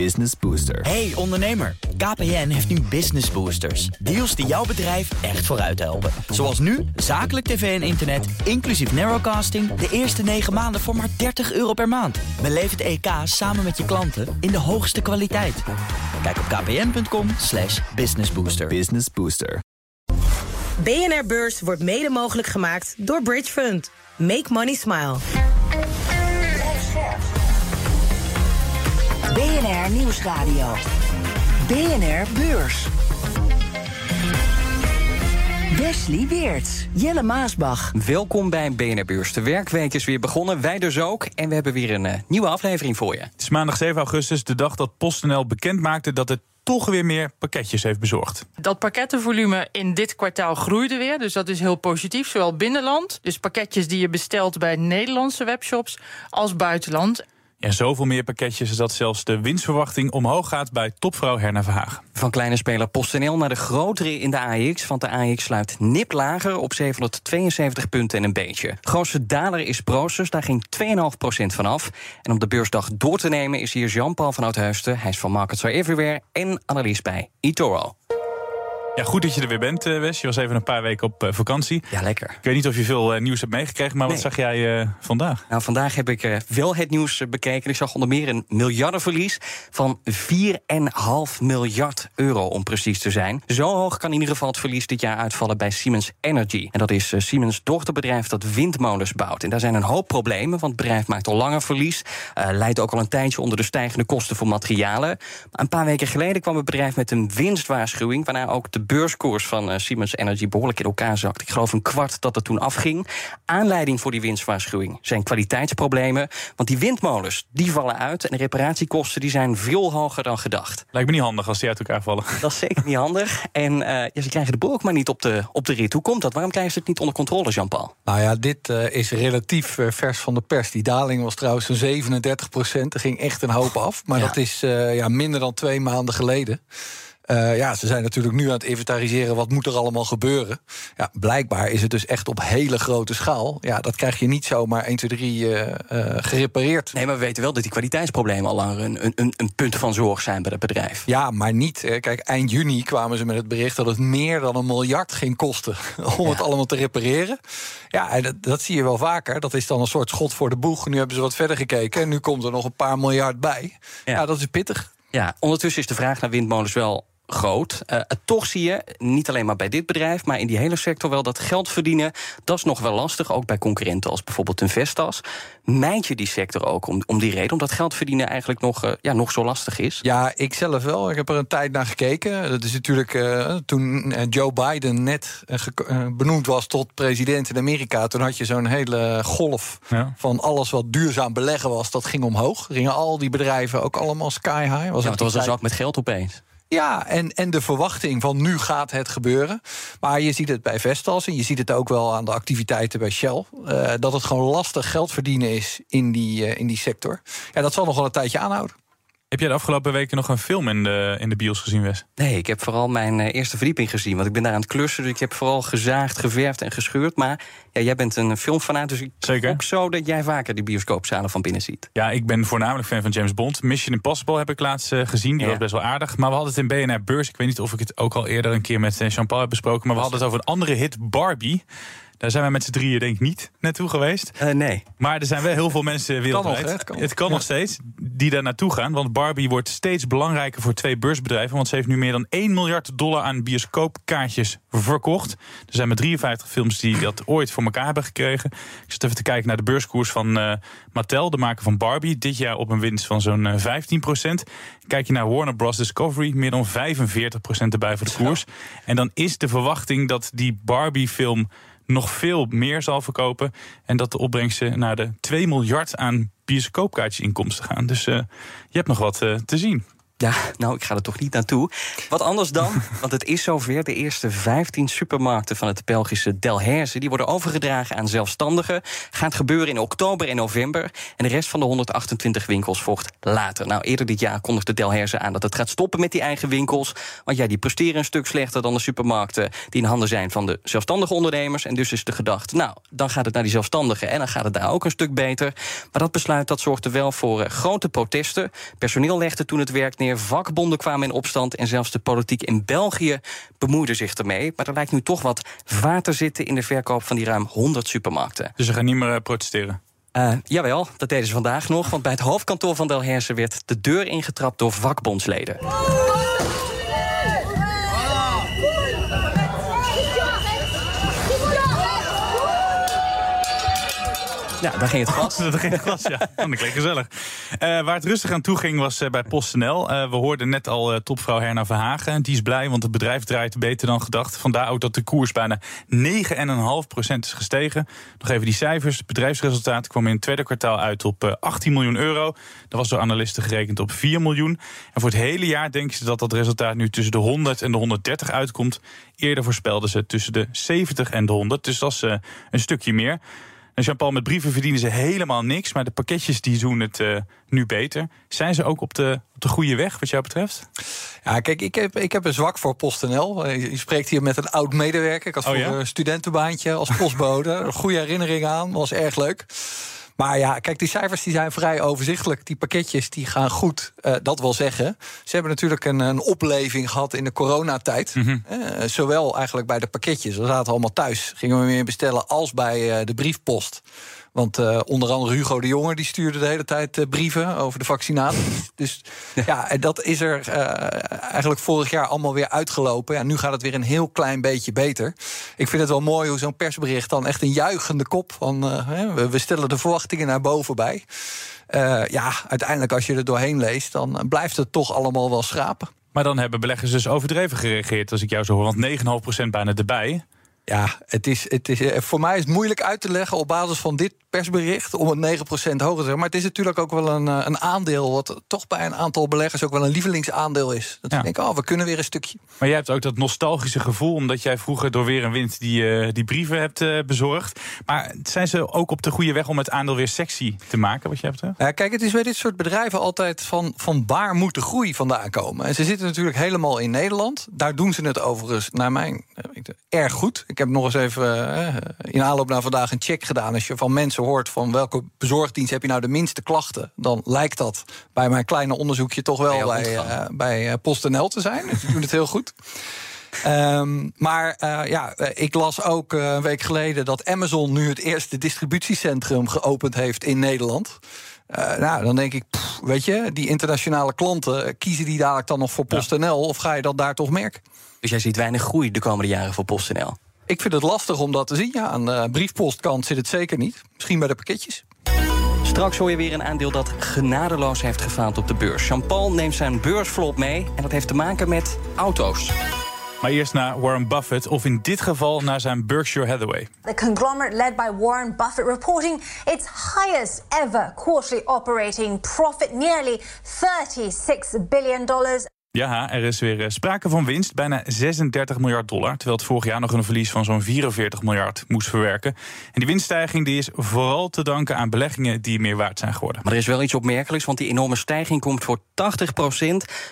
Business Booster. Hey ondernemer, KPN heeft nu Business Boosters. Deals die jouw bedrijf echt vooruit helpen. Zoals nu, zakelijk tv en internet, inclusief narrowcasting... de eerste 9 maanden voor maar 30 euro per maand. Beleef het EK samen met je klanten in de hoogste kwaliteit. Kijk op kpn.com slash businessbooster. Business Booster. BNR Beurs wordt mede mogelijk gemaakt door Bridge Fund. Make money smile. BNR Nieuwsradio. BNR Beurs. Wesley Weert, Jelle Maasbach. Welkom bij BNR Beurs. De werkweek is weer begonnen, wij dus ook. En we hebben weer een uh, nieuwe aflevering voor je. Het is maandag 7 augustus, de dag dat PostNL bekend maakte dat het toch weer meer pakketjes heeft bezorgd. Dat pakkettenvolume in dit kwartaal groeide weer. Dus dat is heel positief, zowel binnenland. Dus pakketjes die je bestelt bij Nederlandse webshops als buitenland. En zoveel meer pakketjes dat zelfs de winstverwachting omhoog gaat bij topvrouw Herna Verhagen. Van kleine speler PostNL naar de grotere in de AX. Want de AX sluit nip lager op 772 punten en een beetje. grootste daler is Proces, daar ging 2,5% vanaf. En om de beursdag door te nemen is hier Jean-Paul van Oudheusden. Hij is van Markets Are Everywhere en analist bij eToro. Ja, goed dat je er weer bent, eh, Wes. Je was even een paar weken op eh, vakantie. Ja, lekker. Ik weet niet of je veel eh, nieuws hebt meegekregen, maar wat zag jij vandaag? Nou, vandaag heb ik wel het nieuws bekeken. Ik zag onder meer een miljardenverlies van 4,5 miljard euro, om precies te zijn. Zo hoog kan in ieder geval het verlies dit jaar uitvallen bij Siemens Energy. En dat is Siemens dochterbedrijf dat windmolens bouwt. En daar zijn een hoop problemen, want het bedrijf maakt al langer verlies. leidt ook al een tijdje onder de stijgende kosten voor materialen. Maar een paar weken geleden kwam het bedrijf met een winstwaarschuwing, waarna ook de beurskoers van uh, Siemens Energy behoorlijk in elkaar zakt. Ik geloof een kwart dat het toen afging. Aanleiding voor die winstwaarschuwing zijn kwaliteitsproblemen. Want die windmolens die vallen uit en de reparatiekosten die zijn veel hoger dan gedacht. Lijkt me niet handig als die uit elkaar vallen. Dat is zeker niet handig. En uh, ja, ze krijgen de boel ook maar niet op de, op de rit. Hoe komt dat? Waarom krijgen ze het niet onder controle, Jean-Paul? Nou ja, dit uh, is relatief vers van de pers. Die daling was trouwens een 37 procent. Er ging echt een hoop af. Maar ja. dat is ja, minder dan twee maanden geleden. Uh, ja, ze zijn natuurlijk nu aan het inventariseren wat moet er allemaal gebeuren. Ja, blijkbaar is het dus echt op hele grote schaal. Ja, dat krijg je niet zomaar 1, 2, 3 uh, uh, gerepareerd. Nee, maar we weten wel dat die kwaliteitsproblemen al langer een, een, een punt van zorg zijn bij het bedrijf. Ja, maar niet. Kijk, eind juni kwamen ze met het bericht dat het meer dan een miljard ging kosten om ja. het allemaal te repareren. Ja, en dat, dat zie je wel vaker. Dat is dan een soort schot voor de boeg. Nu hebben ze wat verder gekeken en nu komt er nog een paar miljard bij. Ja, ja dat is pittig. Ja, ondertussen is de vraag naar windmolens wel groot. Uh, toch zie je, niet alleen maar bij dit bedrijf, maar in die hele sector wel dat geld verdienen. Dat is nog wel lastig, ook bij concurrenten als bijvoorbeeld een Vestas. Mijnt je die sector ook om, om die reden, omdat geld verdienen eigenlijk nog, uh, ja, nog zo lastig is? Ja, ik zelf wel. Ik heb er een tijd naar gekeken. Dat is natuurlijk uh, toen Joe Biden net benoemd was tot president in Amerika. Toen had je zo'n hele golf ja. van alles wat duurzaam beleggen was, dat ging omhoog. Gingen al die bedrijven ook allemaal sky high. Was ja, het was een zak met geld opeens. Ja, en, en de verwachting van nu gaat het gebeuren. Maar je ziet het bij Vestas en je ziet het ook wel aan de activiteiten bij Shell. Uh, dat het gewoon lastig geld verdienen is in die, uh, in die sector. Ja, dat zal nog wel een tijdje aanhouden. Heb jij de afgelopen weken nog een film in de, in de bios gezien, Wes? Nee, ik heb vooral mijn uh, eerste verdieping gezien. Want ik ben daar aan het klussen, dus ik heb vooral gezaagd, geverfd en gescheurd. Maar ja, jij bent een filmfanaat, dus ik Zeker. ook zo dat jij vaker die bioscoopzalen van binnen ziet. Ja, ik ben voornamelijk fan van James Bond. Mission Impossible heb ik laatst uh, gezien, die ja. was best wel aardig. Maar we hadden het in BNR Beurs. Ik weet niet of ik het ook al eerder een keer met Jean-Paul heb besproken. Maar we hadden het over een andere hit, Barbie. Daar zijn wij met z'n drieën denk ik niet naartoe geweest. Uh, nee. Maar er zijn wel heel veel mensen wereldwijd. Kan nog, het kan, het kan ja. nog steeds. Die daar naartoe gaan. Want Barbie wordt steeds belangrijker voor twee beursbedrijven. Want ze heeft nu meer dan 1 miljard dollar aan bioscoopkaartjes verkocht. Er zijn maar 53 films die dat ooit voor elkaar hebben gekregen. Ik zit even te kijken naar de beurskoers van uh, Mattel, de maker van Barbie. Dit jaar op een winst van zo'n uh, 15% Kijk je naar Warner Bros. Discovery, meer dan 45% erbij voor de koers. En dan is de verwachting dat die Barbie-film nog veel meer zal verkopen. En dat de opbrengsten naar de 2 miljard aan bioscoopkaartjesinkomsten gaan. Dus uh, je hebt nog wat uh, te zien. Ja, nou, ik ga er toch niet naartoe. Wat anders dan, want het is zover. De eerste 15 supermarkten van het Belgische Delhaize... die worden overgedragen aan zelfstandigen. Gaat gebeuren in oktober en november. En de rest van de 128 winkels volgt later. Nou, eerder dit jaar kondigde Delhaize aan dat het gaat stoppen met die eigen winkels. Want ja, die presteren een stuk slechter dan de supermarkten... die in handen zijn van de zelfstandige ondernemers. En dus is de gedachte, nou, dan gaat het naar die zelfstandigen... en dan gaat het daar ook een stuk beter. Maar dat besluit dat zorgde wel voor uh, grote protesten. Personeel legde toen het werk neer, vakbonden kwamen in opstand... en zelfs de politiek in België bemoeide zich ermee. Maar er lijkt nu toch wat water zitten in de verkoop van die ruim 100 supermarkten. Dus ze gaan niet meer uh, protesteren? Uh, jawel, dat deden ze vandaag nog. Want bij het hoofdkantoor van Delhaize werd de deur ingetrapt door vakbondsleden. Ja, daar ging het gas. daar ging het gas, ja. Dat klinkt gezellig. Uh, waar het rustig aan toe ging was uh, bij PostNL. Uh, we hoorden net al topvrouw Herna Verhagen. Die is blij, want het bedrijf draait beter dan gedacht. Vandaar ook dat de koers bijna 9,5% is gestegen. Nog even die cijfers. Het bedrijfsresultaat kwam in het tweede kwartaal uit op 18 miljoen euro. Dat was door analisten gerekend op 4 miljoen. En voor het hele jaar denken ze dat dat resultaat nu tussen de 100 en de 130 uitkomt. Eerder voorspelden ze tussen de 70 en de 100. Dus dat is een stukje meer. En Jean-Paul, met brieven verdienen ze helemaal niks. Maar de pakketjes die doen het uh, nu beter. Zijn ze ook op de, op de goede weg, wat jou betreft? Ja, kijk, ik heb, ik heb een zwak voor PostNL. Je spreekt hier met een oud medewerker. Ik had voor oh, ja? een studentenbaantje als postbode. Goede herinnering aan, was erg leuk. Maar ja, kijk, die cijfers die zijn vrij overzichtelijk. Die pakketjes die gaan goed. Uh, dat wil zeggen, ze hebben natuurlijk een, een opleving gehad in de coronatijd. Mm -hmm. uh, zowel eigenlijk bij de pakketjes, we zaten allemaal thuis. Gingen we meer bestellen als bij uh, de briefpost. Want uh, onder andere Hugo de Jonge die stuurde de hele tijd uh, brieven over de vaccinatie. dus ja, en dat is er uh, eigenlijk vorig jaar allemaal weer uitgelopen. Ja, nu gaat het weer een heel klein beetje beter. Ik vind het wel mooi hoe zo'n persbericht dan echt een juichende kop van we, we stellen de verwachtingen naar boven bij. ja, uiteindelijk als je er doorheen leest, dan blijft het toch allemaal wel schrapen. Maar dan hebben beleggers dus overdreven gereageerd, als ik jou zo hoor. Want 9,5% bijna erbij. Ja, het is, het is, voor mij is het moeilijk uit te leggen op basis van dit persbericht om het 9% hoger te zeggen. Maar het is natuurlijk ook wel een, een aandeel wat toch bij een aantal beleggers ook wel een lievelingsaandeel is. Dat ja. ik denk, oh, we kunnen weer een stukje. Maar jij hebt ook dat nostalgische gevoel, omdat jij vroeger door weer een wind die, uh, die brieven hebt uh, bezorgd. Maar zijn ze ook op de goede weg om het aandeel weer sexy te maken, wat je hebt? Ja, kijk, het is bij dit soort bedrijven altijd van, van waar moet de groei vandaan komen. En ze zitten natuurlijk helemaal in Nederland. Daar doen ze het overigens, naar mijn erg goed. Ik heb nog eens even uh, in aanloop naar vandaag een check gedaan. Als je van mensen hoort van welke bezorgdienst heb je nou de minste klachten, dan lijkt dat bij mijn kleine onderzoekje toch wel bij, uh, bij uh, PostNL te zijn. Ze doen het heel goed. Um, maar uh, ja, ik las ook een week geleden dat Amazon nu het eerste distributiecentrum geopend heeft in Nederland. Uh, nou, dan denk ik, pff, weet je, die internationale klanten, kiezen die dadelijk dan nog voor PostNL ja. of ga je dat daar toch merken? Dus jij ziet weinig groei de komende jaren voor PostNL? Ik vind het lastig om dat te zien. Ja, aan de briefpostkant zit het zeker niet. Misschien bij de pakketjes. Straks hoor je weer een aandeel dat genadeloos heeft gefaald op de beurs. Jean-Paul neemt zijn beursvlop mee en dat heeft te maken met auto's. Maar eerst naar Warren Buffett, of in dit geval naar zijn Berkshire Hathaway. The conglomerate led by Warren Buffett reporting its highest ever quarterly operating profit, nearly 36 billion dollars. Ja, er is weer sprake van winst, bijna 36 miljard dollar. Terwijl het vorig jaar nog een verlies van zo'n 44 miljard moest verwerken. En die winststijging die is vooral te danken aan beleggingen die meer waard zijn geworden. Maar er is wel iets opmerkelijks, want die enorme stijging komt voor 80%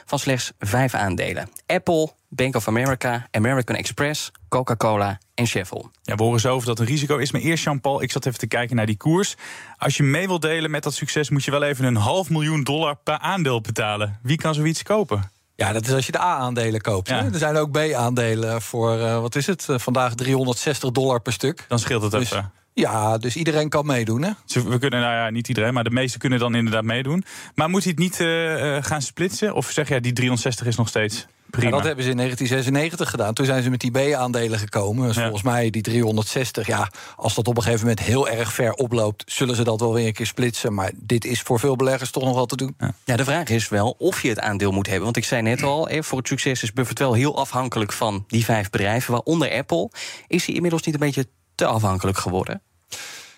van slechts vijf aandelen. Apple, Bank of America, American Express, Coca-Cola en Chevron. Ja, we horen zo of dat een risico is. Maar eerst, Jean-Paul, ik zat even te kijken naar die koers. Als je mee wilt delen met dat succes, moet je wel even een half miljoen dollar per aandeel betalen. Wie kan zoiets kopen? Ja, dat is als je de A-aandelen koopt. Ja. Er zijn ook B-aandelen voor, uh, wat is het, uh, vandaag 360 dollar per stuk. Dan scheelt het dus, even. Ja, dus iedereen kan meedoen, hè? We kunnen, nou ja, niet iedereen, maar de meesten kunnen dan inderdaad meedoen. Maar moet hij het niet uh, gaan splitsen? Of zeg jij, die 360 is nog steeds prima? Ja, dat hebben ze in 1996 gedaan. Toen zijn ze met die B-aandelen gekomen. Dus ja. volgens mij die 360, ja, als dat op een gegeven moment heel erg ver oploopt... zullen ze dat wel weer een keer splitsen. Maar dit is voor veel beleggers toch nog wel te doen. Ja. ja, de vraag is wel of je het aandeel moet hebben. Want ik zei net al, voor het succes is Buffett wel heel afhankelijk van die vijf bedrijven. Waaronder Apple. Is hij inmiddels niet een beetje te afhankelijk geworden?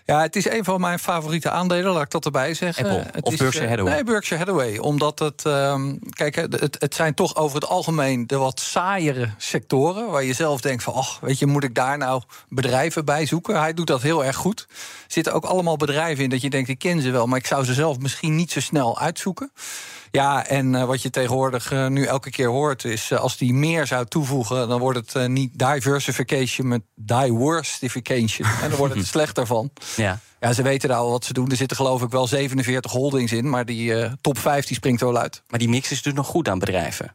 Ja, het is een van mijn favoriete aandelen, laat ik dat erbij zeggen. Apple het of is, Berkshire eh, Hathaway? Nee, Berkshire Hathaway. Omdat het, ehm, kijk, het, het zijn toch over het algemeen de wat saaiere sectoren... waar je zelf denkt van, ach, weet je, moet ik daar nou bedrijven bij zoeken? Hij doet dat heel erg goed. Er zitten ook allemaal bedrijven in dat je denkt, ik ken ze wel... maar ik zou ze zelf misschien niet zo snel uitzoeken. Ja, en uh, wat je tegenwoordig uh, nu elke keer hoort is... Uh, als die meer zou toevoegen, dan wordt het niet diversification... met diversification. en dan wordt het slechter van. Ja. Ja, ze weten daar al wat ze doen. Er zitten geloof ik wel 47 holdings in... maar die top 5 die springt er wel uit. Maar die mix is dus nog goed aan bedrijven?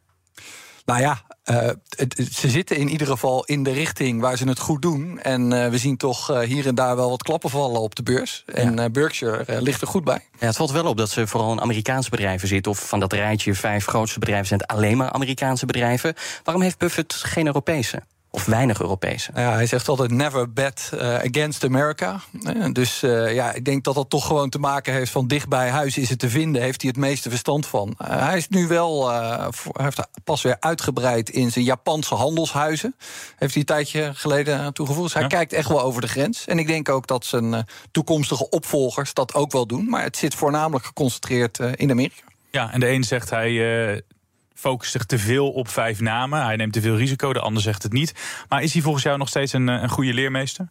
Nou ja, uh, het, ze zitten in ieder geval in de richting waar ze het goed doen. En uh, we zien toch uh, hier en daar wel wat klappen vallen op de beurs. En. Berkshire ligt er goed bij. Ja, het valt wel op dat ze vooral in Amerikaanse bedrijven zitten. Of van dat rijtje vijf grootste bedrijven zijn het alleen maar Amerikaanse bedrijven. Waarom heeft Buffett geen Europese? Of weinig Europese. Ja, hij zegt altijd never bet uh, against America. Uh, dus uh, ja, ik denk dat dat toch gewoon te maken heeft van dicht bij huis is het te vinden. Heeft hij het meeste verstand van. hij is nu wel, voor, hij heeft pas weer uitgebreid in zijn Japanse handelshuizen. Heeft hij een tijdje geleden toegevoegd. Dus hij ja. kijkt echt wel over de grens. En ik denk ook dat zijn toekomstige opvolgers dat ook wel doen. Maar het zit voornamelijk geconcentreerd in Amerika. Ja, en de een zegt hij focust zich te veel op vijf namen. Hij neemt te veel risico, de ander zegt het niet. Maar is hij volgens jou nog steeds een, een goede leermeester?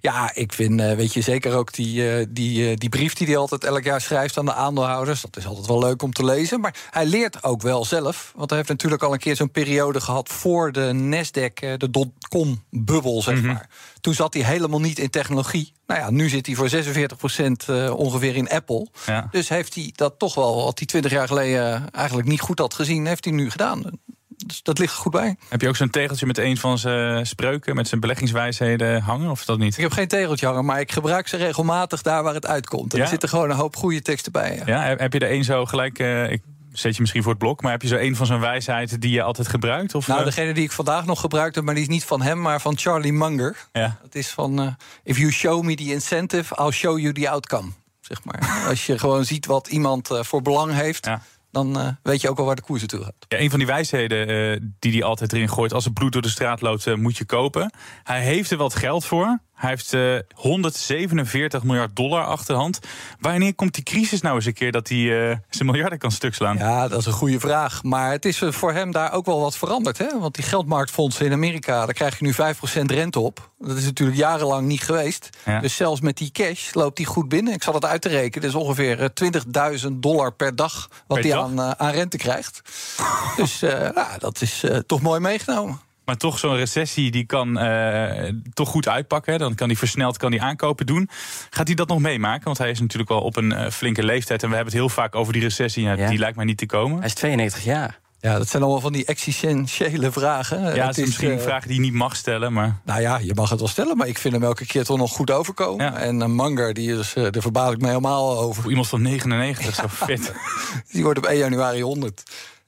Ja, ik vind, weet je, zeker ook die, die, die brief die hij altijd elk jaar schrijft aan de aandeelhouders. Dat is altijd wel leuk om te lezen. Maar hij leert ook wel zelf. Want hij heeft natuurlijk al een keer zo'n periode gehad voor de Nasdaq, de dotcom-bubbel, zeg maar. Mm -hmm. Toen zat hij helemaal niet in technologie. Nou ja, nu zit hij voor 46% ongeveer in Apple. Ja. Dus heeft hij dat toch wel, wat hij 20 jaar geleden eigenlijk niet goed had gezien, heeft hij nu gedaan. Dus dat ligt er goed bij. Heb je ook zo'n tegeltje met een van zijn spreuken, met zijn beleggingswijsheden hangen, of dat niet? Ik heb geen tegeltje hangen, maar ik gebruik ze regelmatig daar waar het uitkomt. En ja? er zitten gewoon een hoop goede teksten bij. Ja, ja heb je er één zo gelijk... Uh, ik zet je misschien voor het blok, maar heb je zo een van zijn wijsheden die je altijd gebruikt? Of, nou, degene die ik vandaag nog gebruikte, maar die is niet van hem, maar van Charlie Munger. Ja. Dat is van: uh, If you show me the incentive, I'll show you the outcome. Zeg maar. Als je gewoon ziet wat iemand uh, voor belang heeft. Ja dan uh, weet je ook al waar de koers naartoe gaat. Ja, een van die wijsheden uh, die hij altijd erin gooit... als het bloed door de straat loopt, uh, moet je kopen. Hij heeft er wat geld voor. Hij heeft 147 miljard dollar achter de hand. Wanneer komt die crisis nou eens een keer... dat hij zijn miljarden kan stuk slaan? Ja, dat is een goede vraag. Maar het is voor hem daar ook wel wat veranderd. Hè? Want die geldmarktfondsen in Amerika... daar krijg je nu 5% rente op. Dat is natuurlijk jarenlang niet geweest. Ja. Dus zelfs met die cash loopt hij goed binnen. Ik zal het uit te rekenen. Dat is ongeveer 20.000 dollar per dag... wat hij aan, uh, aan rente krijgt. dus uh, nou, dat is toch mooi meegenomen. Maar toch, zo'n recessie die kan uh, toch goed uitpakken. Dan kan hij versneld kan hij aankopen doen. Gaat hij dat nog meemaken? Want hij is natuurlijk wel op een uh, flinke leeftijd. En we hebben het heel vaak over die recessie. Ja, ja. Die lijkt mij niet te komen. Hij is 92 jaar. Ja, dat zijn allemaal van die existentiële vragen. Ja, het is misschien uh, vragen die je niet mag stellen, maar... Nou ja, je mag het wel stellen, maar ik vind hem elke keer toch nog goed overkomen. Ja. En een Manger, die is, uh, daar verbaal ik me helemaal over. Voor iemand van 99, zo fit. die wordt op 1 januari 100.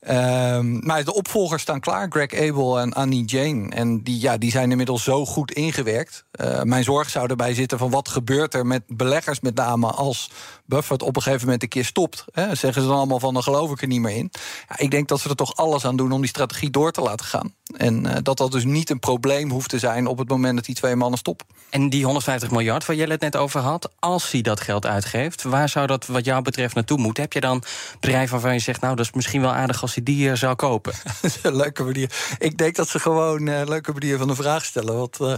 Um, maar de opvolgers staan klaar, Greg Abel en Annie Jane. En die, ja, die zijn inmiddels zo goed ingewerkt. Uh, mijn zorg zou erbij zitten van wat gebeurt er met beleggers met name... als Buffett op een gegeven moment een keer stopt. Hè, zeggen ze dan allemaal van, dan geloof ik er niet meer in. Ja, ik denk dat ze er toch alles aan doen om die strategie door te laten gaan. En uh, dat dat dus niet een probleem hoeft te zijn... op het moment dat die twee mannen stoppen. En die 150 miljard waar jij het net over had... als hij dat geld uitgeeft, waar zou dat wat jou betreft naartoe moeten? Heb je dan bedrijven waarvan je zegt... nou, dat is misschien wel aardig als hij die zou kopen? leuke manier. Ik denk dat ze gewoon een uh, leuke manier van de vraag stellen. Want uh,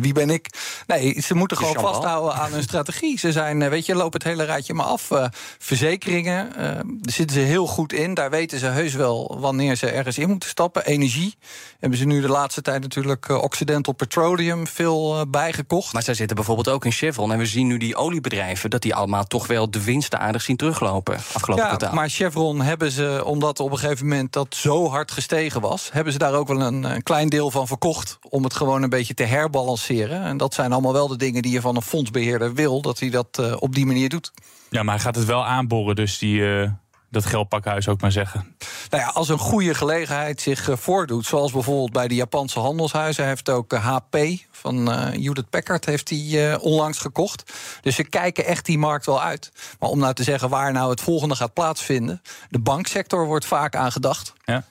wie ben ik? Nee, ze moeten gewoon vasthouden aan hun strategie. Ze zijn, weet je, loop het hele rijtje maar af. Uh, verzekeringen, daar zitten ze heel goed in. Daar weten ze heus wel wanneer ze ergens in moeten stappen. Energie hebben ze nu de laatste tijd natuurlijk Occidental Petroleum veel bijgekocht. Maar zij zitten bijvoorbeeld ook in Chevron. En we zien nu die oliebedrijven... dat die allemaal toch wel de winsten aardig zien teruglopen afgelopen ja, kwartaal. maar Chevron hebben ze, omdat op een gegeven moment dat zo hard gestegen was... hebben ze daar ook wel een, klein deel van verkocht... om het gewoon een beetje te herbalanceren. En dat zijn allemaal wel de dingen die je van een fondsbeheerder wil... dat hij dat uh, op die manier doet. Ja, maar hij gaat het wel aanboren, dus die... Uh dat geldpakhuis ook maar zeggen. Nou ja, als een goede gelegenheid zich uh, voordoet, zoals bijvoorbeeld bij de Japanse handelshuizen, hij heeft ook uh, HP van uh, Judith Packard heeft die onlangs gekocht. Dus ze kijken echt die markt wel uit. Maar om nou te zeggen waar nou het volgende gaat plaatsvinden, de banksector wordt vaak aangedacht. Ja.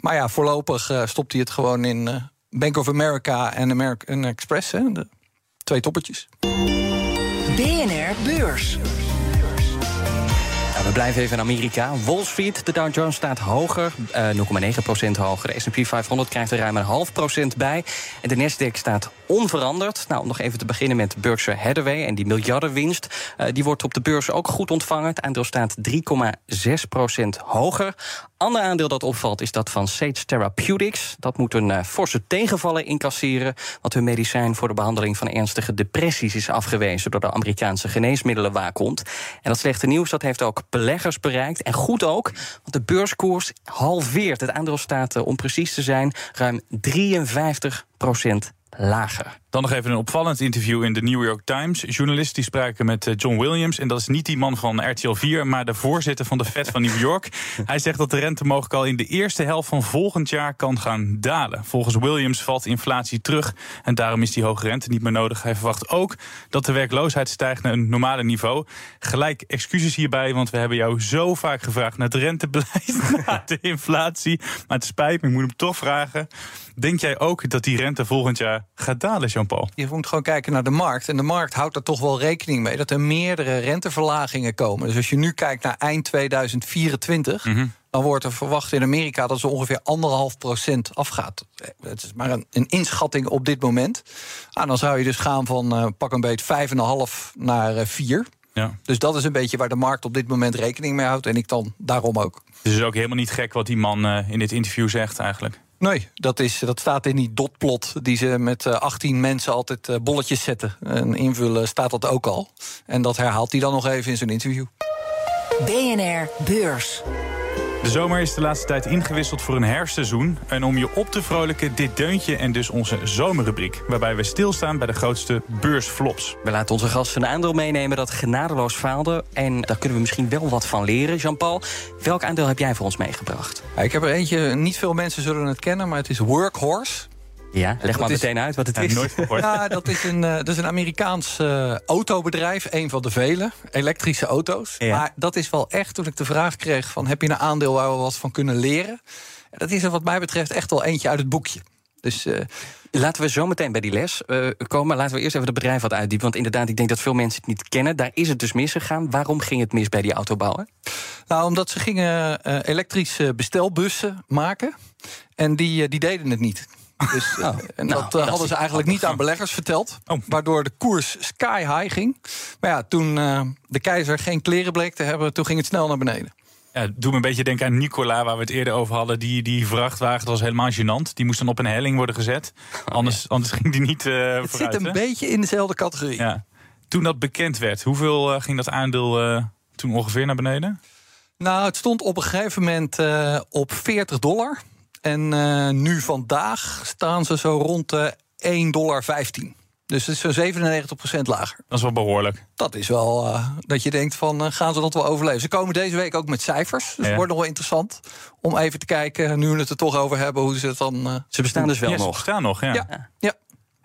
maar ja, voorlopig stopt hij het gewoon in Bank of America en American Express, hè, de twee toppertjes. BNR Beurs. We blijven even in Amerika. Wall Street, de Dow Jones staat hoger, eh, 0,9% hoger. De S&P 500 krijgt er ruim een half procent bij. En de Nasdaq staat onveranderd. Nou, om nog even te beginnen met Berkshire Hathaway en die miljardenwinst. Uh, die wordt op de beurs ook goed ontvangen. Het aandeel staat 3,6% hoger. Ander aandeel dat opvalt is dat van Sage Therapeutics. Dat moet een uh, forse tegenvallen incasseren. Want hun medicijn voor de behandeling van ernstige depressies is afgewezen door de Amerikaanse geneesmiddelenwaakhond. En dat slechte nieuws dat heeft ook beleggers bereikt. En goed ook, want de beurskoers halveert. Het aandeel staat, uh, om precies te zijn, ruim 53 lager. Dan nog even een opvallend interview in de New York Times. Journalisten die spraken met eh, John Williams. En dat is niet die man van RTL 4, maar de voorzitter van de Fed van New York. Hij zegt dat de rente mogelijk al in de eerste helft van volgend jaar kan gaan dalen. Volgens Williams valt inflatie terug en daarom is die hoge rente niet meer nodig. Hij verwacht ook dat de werkloosheid stijgt naar een normale niveau. Gelijk excuses hierbij, want we hebben jou zo vaak gevraagd naar het rentebeleid, naar de inflatie. Maar het spijt me, ik moet hem toch vragen. Denk jij ook dat die rente volgend jaar gaat dalen, Je moet gewoon kijken naar de markt. En de markt houdt er toch wel rekening mee dat er meerdere renteverlagingen komen. Dus als je nu kijkt naar eind 2024. Mm-hmm. Dan wordt er verwacht in Amerika dat ze ongeveer anderhalf procent afgaat. Het is maar een, een inschatting op dit moment. Ah, dan zou je dus gaan van uh, pak een beet 5,5 naar uh, 4. Ja. Dus dat is een beetje waar de markt op dit moment rekening mee houdt. En ik dan daarom ook. Dus het is ook helemaal niet gek wat die man uh, in dit interview zegt eigenlijk. Nee, dat, is, dat staat in die dotplot die ze met 18 mensen altijd bolletjes zetten. En invullen staat dat ook al. En dat herhaalt hij dan nog even in zijn interview. BNR Beurs. De zomer is de laatste tijd ingewisseld voor een hersenseizoen. En om je op te vrolijken, dit deuntje en dus onze zomerrubriek. Waarbij we stilstaan bij de grootste beursflops. We laten onze gasten een aandeel meenemen dat genadeloos faalde. En daar kunnen we misschien wel wat van leren. Jean-Paul, welk aandeel heb jij voor ons meegebracht? Ja, ik heb er eentje, niet veel mensen zullen het kennen, maar het is Workhorse. Ja, leg maar meteen uit wat het is. Nooit gehoord. Ja, dat is een, uh, dat is een Amerikaans uh, autobedrijf, een van de vele, elektrische auto's. Ja. Maar dat is wel echt, toen ik de vraag kreeg van... heb je een aandeel waar we wat van kunnen leren? Dat is er wat mij betreft echt wel eentje uit het boekje. Dus... Uh, Laten we zo meteen bij die les uh, komen. Laten we eerst even het bedrijf wat uitdiepen. Want inderdaad, ik denk dat veel mensen het niet kennen. Daar is het dus misgegaan. Waarom ging het mis bij die autobouwer? Nou, omdat ze gingen uh, elektrische bestelbussen maken. En die, die deden het niet. Dus, oh, en nou, dat, uh, hadden ze eigenlijk niet aan beleggers verteld. Oh. Waardoor de koers sky high ging. Maar ja, toen uh, de keizer geen kleren bleek te hebben, toen ging het snel naar beneden. Ja, doe me een beetje denken aan Nicola, waar we het eerder over hadden. Die, die vrachtwagen dat was helemaal gênant. Die moest dan op een helling worden gezet. Oh, anders, ja. anders ging die niet uh, Het vooruit, zit een hè? beetje in dezelfde categorie. Ja. Toen dat bekend werd, hoeveel uh, ging dat aandeel uh, toen ongeveer naar beneden? Nou, het stond op een gegeven moment op 40 dollar. En uh, nu vandaag staan ze zo rond de 1,15 dollar. Dus het is zo'n 97% lager. Dat is wel behoorlijk. Dat is wel uh, dat je denkt van uh, gaan ze dat wel overleven. Ze komen deze week ook met cijfers. Dus ja. het wordt nog wel interessant om even te kijken, nu we het er toch over hebben, hoe ze het dan. Uh, ze bestaan dus wel ja, nog. Ze bestaan nog, ja. ja. ja.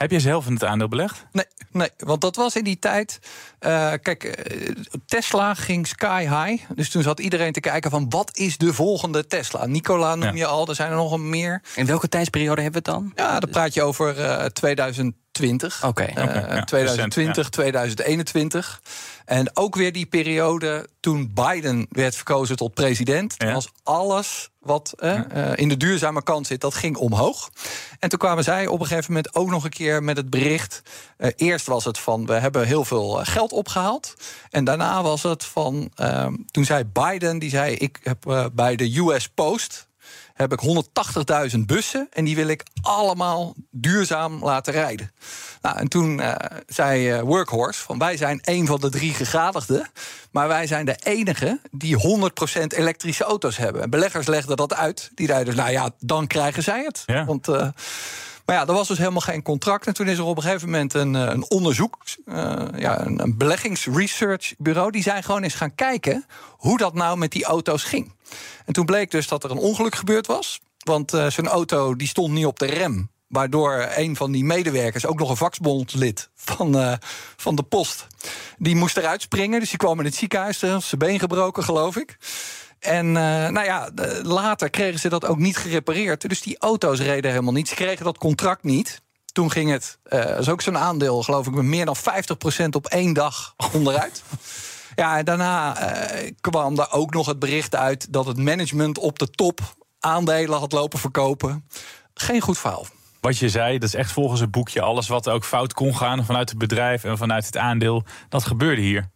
Heb je zelf in het aandeel belegd? Nee, nee want dat was in die tijd. Eh, kijk, eh, Tesla ging sky high. Dus toen zat iedereen te kijken van wat is de volgende Tesla? Nicola noem je al, er zijn er nog een meer. In welke tijdsperiode hebben we het dan? Ja, dan praat je over uh, 20. 2020, 2021. En ook weer die periode toen Biden werd verkozen tot president. Ja. was alles wat eh, in de duurzame kant zit, dat ging omhoog. En toen kwamen zij op een gegeven moment ook nog een keer met het bericht. Eh, eerst was het van we hebben heel veel eh, geld opgehaald. En daarna was het van ehm, toen zei Biden, die zei ik heb bij de US Post heb ik 180.000 bussen en die wil ik allemaal duurzaam laten rijden. Nou, en toen uh, zei uh, Workhorse van wij zijn een van de drie gegadigden, maar wij zijn de enige die 100% elektrische auto's hebben. En beleggers legden dat uit. Die zeiden dus, nou ja, dan krijgen zij het. Ja. Want uh, ja, er was dus helemaal geen contract. En toen is er op een gegeven moment een, een onderzoek, uh, ja, een, een beleggingsresearchbureau, die zijn gewoon eens gaan kijken hoe dat nou met die auto's ging. En toen bleek dus dat er een ongeluk gebeurd was. Want uh, zijn auto die stond niet op de rem. Waardoor een van die medewerkers, ook nog een vakbondlid van, van de post, die moest eruit springen. Dus die kwam in het ziekenhuis, zijn been gebroken, geloof ik. En uh, nou ja, later kregen ze dat ook niet gerepareerd. Dus die auto's reden helemaal niet. Ze kregen dat contract niet. Toen ging het, uh, dat is ook zo'n aandeel, geloof ik, met meer dan 50% op één dag onderuit. Ja, en daarna uh, kwam daar ook nog het bericht uit dat het management op de top aandelen had lopen verkopen. Geen goed verhaal. Wat je zei, dat is echt volgens het boekje. Alles wat ook fout kon gaan vanuit het bedrijf en vanuit het aandeel, dat gebeurde hier.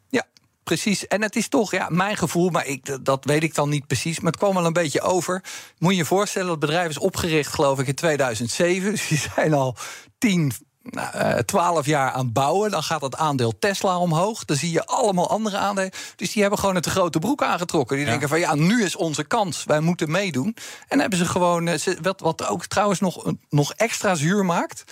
Precies. En het is toch ja, mijn gevoel, maar ik, dat weet ik dan niet precies. Maar het kwam wel een beetje over. Moet je je voorstellen, het bedrijf is opgericht, geloof ik, in 2007. Dus die zijn al tien, nou, 12 eh, jaar aan het bouwen. Dan gaat het aandeel Tesla omhoog. Dan zie je allemaal andere aandelen. Dus die hebben gewoon een te grote broek aangetrokken. Die denken van ja, nu is onze kans. Wij moeten meedoen. En hebben ze gewoon, eh, wat, wat ook trouwens nog, nog extra zuur maakt.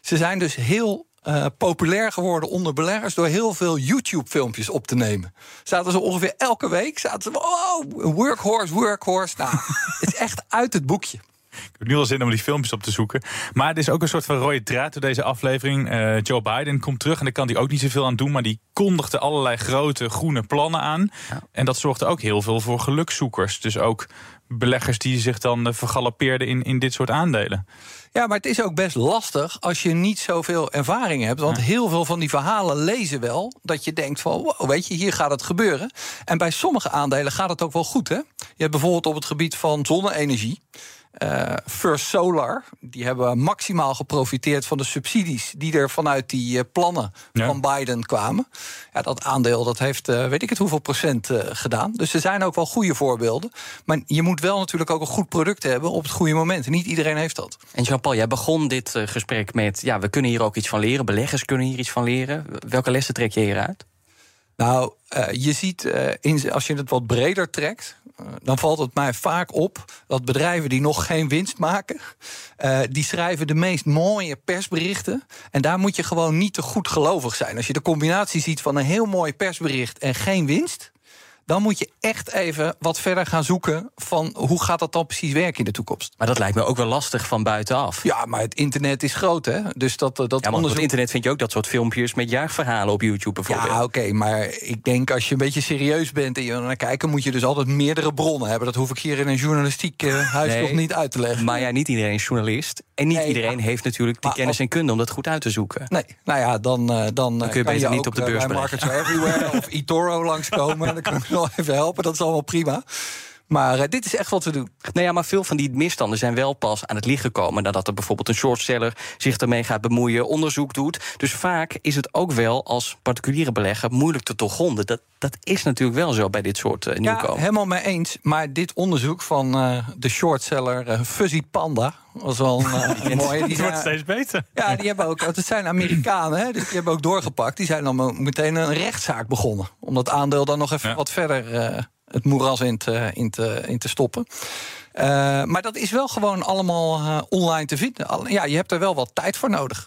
Ze zijn dus heel uh, populair geworden onder beleggers door heel veel YouTube-filmpjes op te nemen. Zaten ze ongeveer elke week. Zaten ze, oh, workhorse, workhorse. Nou, het is echt uit het boekje. Ik heb nu al zin om die filmpjes op te zoeken. Maar het is ook een soort van rode draad door deze aflevering. Uh, Joe Biden komt terug en daar kan hij ook niet zoveel aan doen. Maar die kondigde allerlei grote groene plannen aan. En dat zorgde ook heel veel voor gelukzoekers. Dus ook beleggers die zich dan uh, vergalopeerden in, in dit soort aandelen. Ja, maar het is ook best lastig als je niet zoveel ervaring hebt. Want heel veel van die verhalen lezen wel dat je denkt van, wow, weet je, hier gaat het gebeuren. En bij sommige aandelen gaat het ook wel goed. Hè? Je hebt bijvoorbeeld op het gebied van zonne-energie. Uh, First Solar, die hebben maximaal geprofiteerd van de subsidies die er vanuit die uh, plannen van Biden kwamen. Ja, dat aandeel dat heeft uh, weet ik het hoeveel procent gedaan. Dus er zijn ook wel goede voorbeelden. Maar je moet wel natuurlijk ook een goed product hebben op het goede moment. En niet iedereen heeft dat. En Jean-Paul, jij begon dit gesprek met: ja, we kunnen hier ook iets van leren. Beleggers kunnen hier iets van leren. Welke lessen trek je hieruit? Nou, je ziet, in, als je het wat breder trekt, eh, dan valt het mij vaak op dat bedrijven die nog geen winst maken, die schrijven de meest mooie persberichten. En daar moet je gewoon niet te goed gelovig zijn. Als je de combinatie ziet van een heel mooi persbericht en geen winst, dan moet je echt even wat verder gaan zoeken van hoe gaat dat dan precies werken in de toekomst. Maar dat lijkt me ook wel lastig van buitenaf. Ja, maar het internet is groot, hè? Dus dat, dat ja, maar onderzoek... op het internet vind je ook dat soort filmpjes met jaarverhalen op YouTube bijvoorbeeld. Ja, oké, maar ik denk als je een beetje serieus bent en je naar kijken, moet je dus altijd meerdere bronnen hebben. Dat hoef ik hier in een journalistiek uh, huis nog niet uit te leggen. Maar ja, niet iedereen is journalist. En niet iedereen heeft natuurlijk de kennis en kunde om dat goed uit te zoeken. Nee, nou ja, dan, uh, dan, dan, kun je beter niet op de beurs bij Markets Everywhere of eToro langskomen. dan even helpen. Dat is allemaal prima. Maar uh, dit is echt wat we doen. Nou ja, maar veel van die misstanden zijn wel pas aan het licht gekomen nadat er bijvoorbeeld een shortseller zich ermee gaat bemoeien, onderzoek doet. Dus vaak is het ook wel als particuliere belegger moeilijk te doorgronden. Dat, dat is natuurlijk wel zo bij dit soort uh. Ja, helemaal mee eens. Maar dit onderzoek van uh, de shortseller Fuzzy Panda was wel een mooie. Die wordt steeds beter. Ja, die hebben ook. Het zijn Amerikanen, hè, dus die hebben ook doorgepakt. Die zijn dan meteen een rechtszaak begonnen om dat aandeel dan nog even wat verder het moeras in te, in te, in te stoppen. Uh, maar dat is wel gewoon allemaal uh, online te vinden. Ja, je hebt er wel wat tijd voor nodig.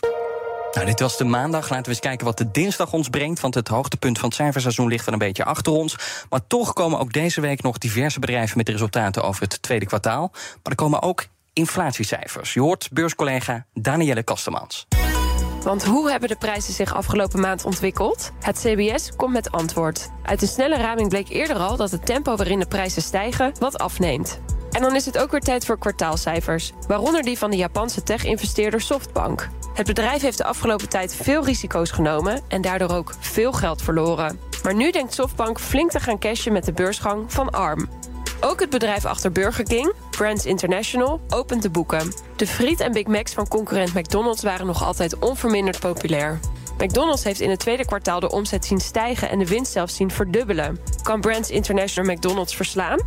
Nou, dit was de maandag. Laten we eens kijken wat de dinsdag ons brengt. Want het hoogtepunt van het cijferseizoen ligt wel een beetje achter ons. Maar toch komen ook deze week nog diverse bedrijven met resultaten over het tweede kwartaal. Maar er komen ook inflatiecijfers. Je hoort beurscollega Danielle Kastemans. Want hoe hebben de prijzen zich afgelopen maand ontwikkeld? Het CBS komt met antwoord. Uit een snelle raming bleek eerder al dat het tempo waarin de prijzen stijgen wat afneemt. En dan is het ook weer tijd voor kwartaalcijfers, waaronder die van de Japanse tech-investeerder Softbank. Het bedrijf heeft de afgelopen tijd veel risico's genomen en daardoor ook veel geld verloren. Maar nu denkt Softbank flink te gaan cashen met de beursgang van ARM. Ook het bedrijf achter Burger King, Brands International, opent de boeken. De friet en Big Macs van concurrent McDonald's waren nog altijd onverminderd populair. McDonald's heeft in het tweede kwartaal de omzet zien stijgen en de winst zelfs zien verdubbelen. Kan Brands International McDonald's verslaan?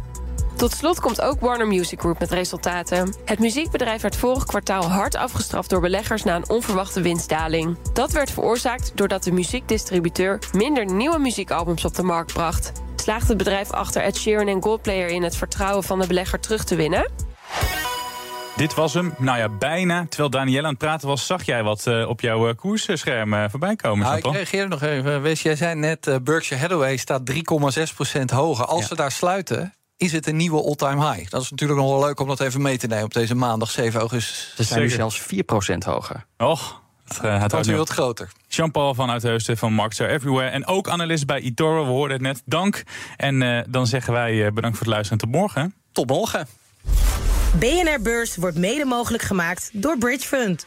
Tot slot komt ook Warner Music Group met resultaten. Het muziekbedrijf werd vorig kwartaal hard afgestraft door beleggers na een onverwachte winstdaling. Dat werd veroorzaakt doordat de muziekdistributeur minder nieuwe muziekalbums op de markt bracht slaagt het bedrijf achter Ed Sheeran en Goldplayer in het vertrouwen van de belegger terug te winnen? Dit was hem. Nou ja, bijna. Terwijl Danielle aan het praten was, zag jij wat uh, op jouw uh, koersscherm uh, voorbij komen. Nou, ik reageer nog even. Wees, jij zei net, Berkshire Hathaway staat 3,6% hoger. Als ja. ze daar sluiten, is het een nieuwe all-time high. Dat is natuurlijk nog wel leuk om dat even mee te nemen op deze maandag 7 augustus. Ze zijn nu zelfs 4% hoger. Och, het, uh, het wordt nu wat groter. Jean-Paul van Uitheusden van Markets Are Everywhere. En ook analist bij eToro, we hoorden het net. Dank. En uh, dan zeggen wij uh, bedankt voor het luisteren tot morgen. Tot morgen. BNR Beurs wordt mede mogelijk gemaakt door Bridge Fund.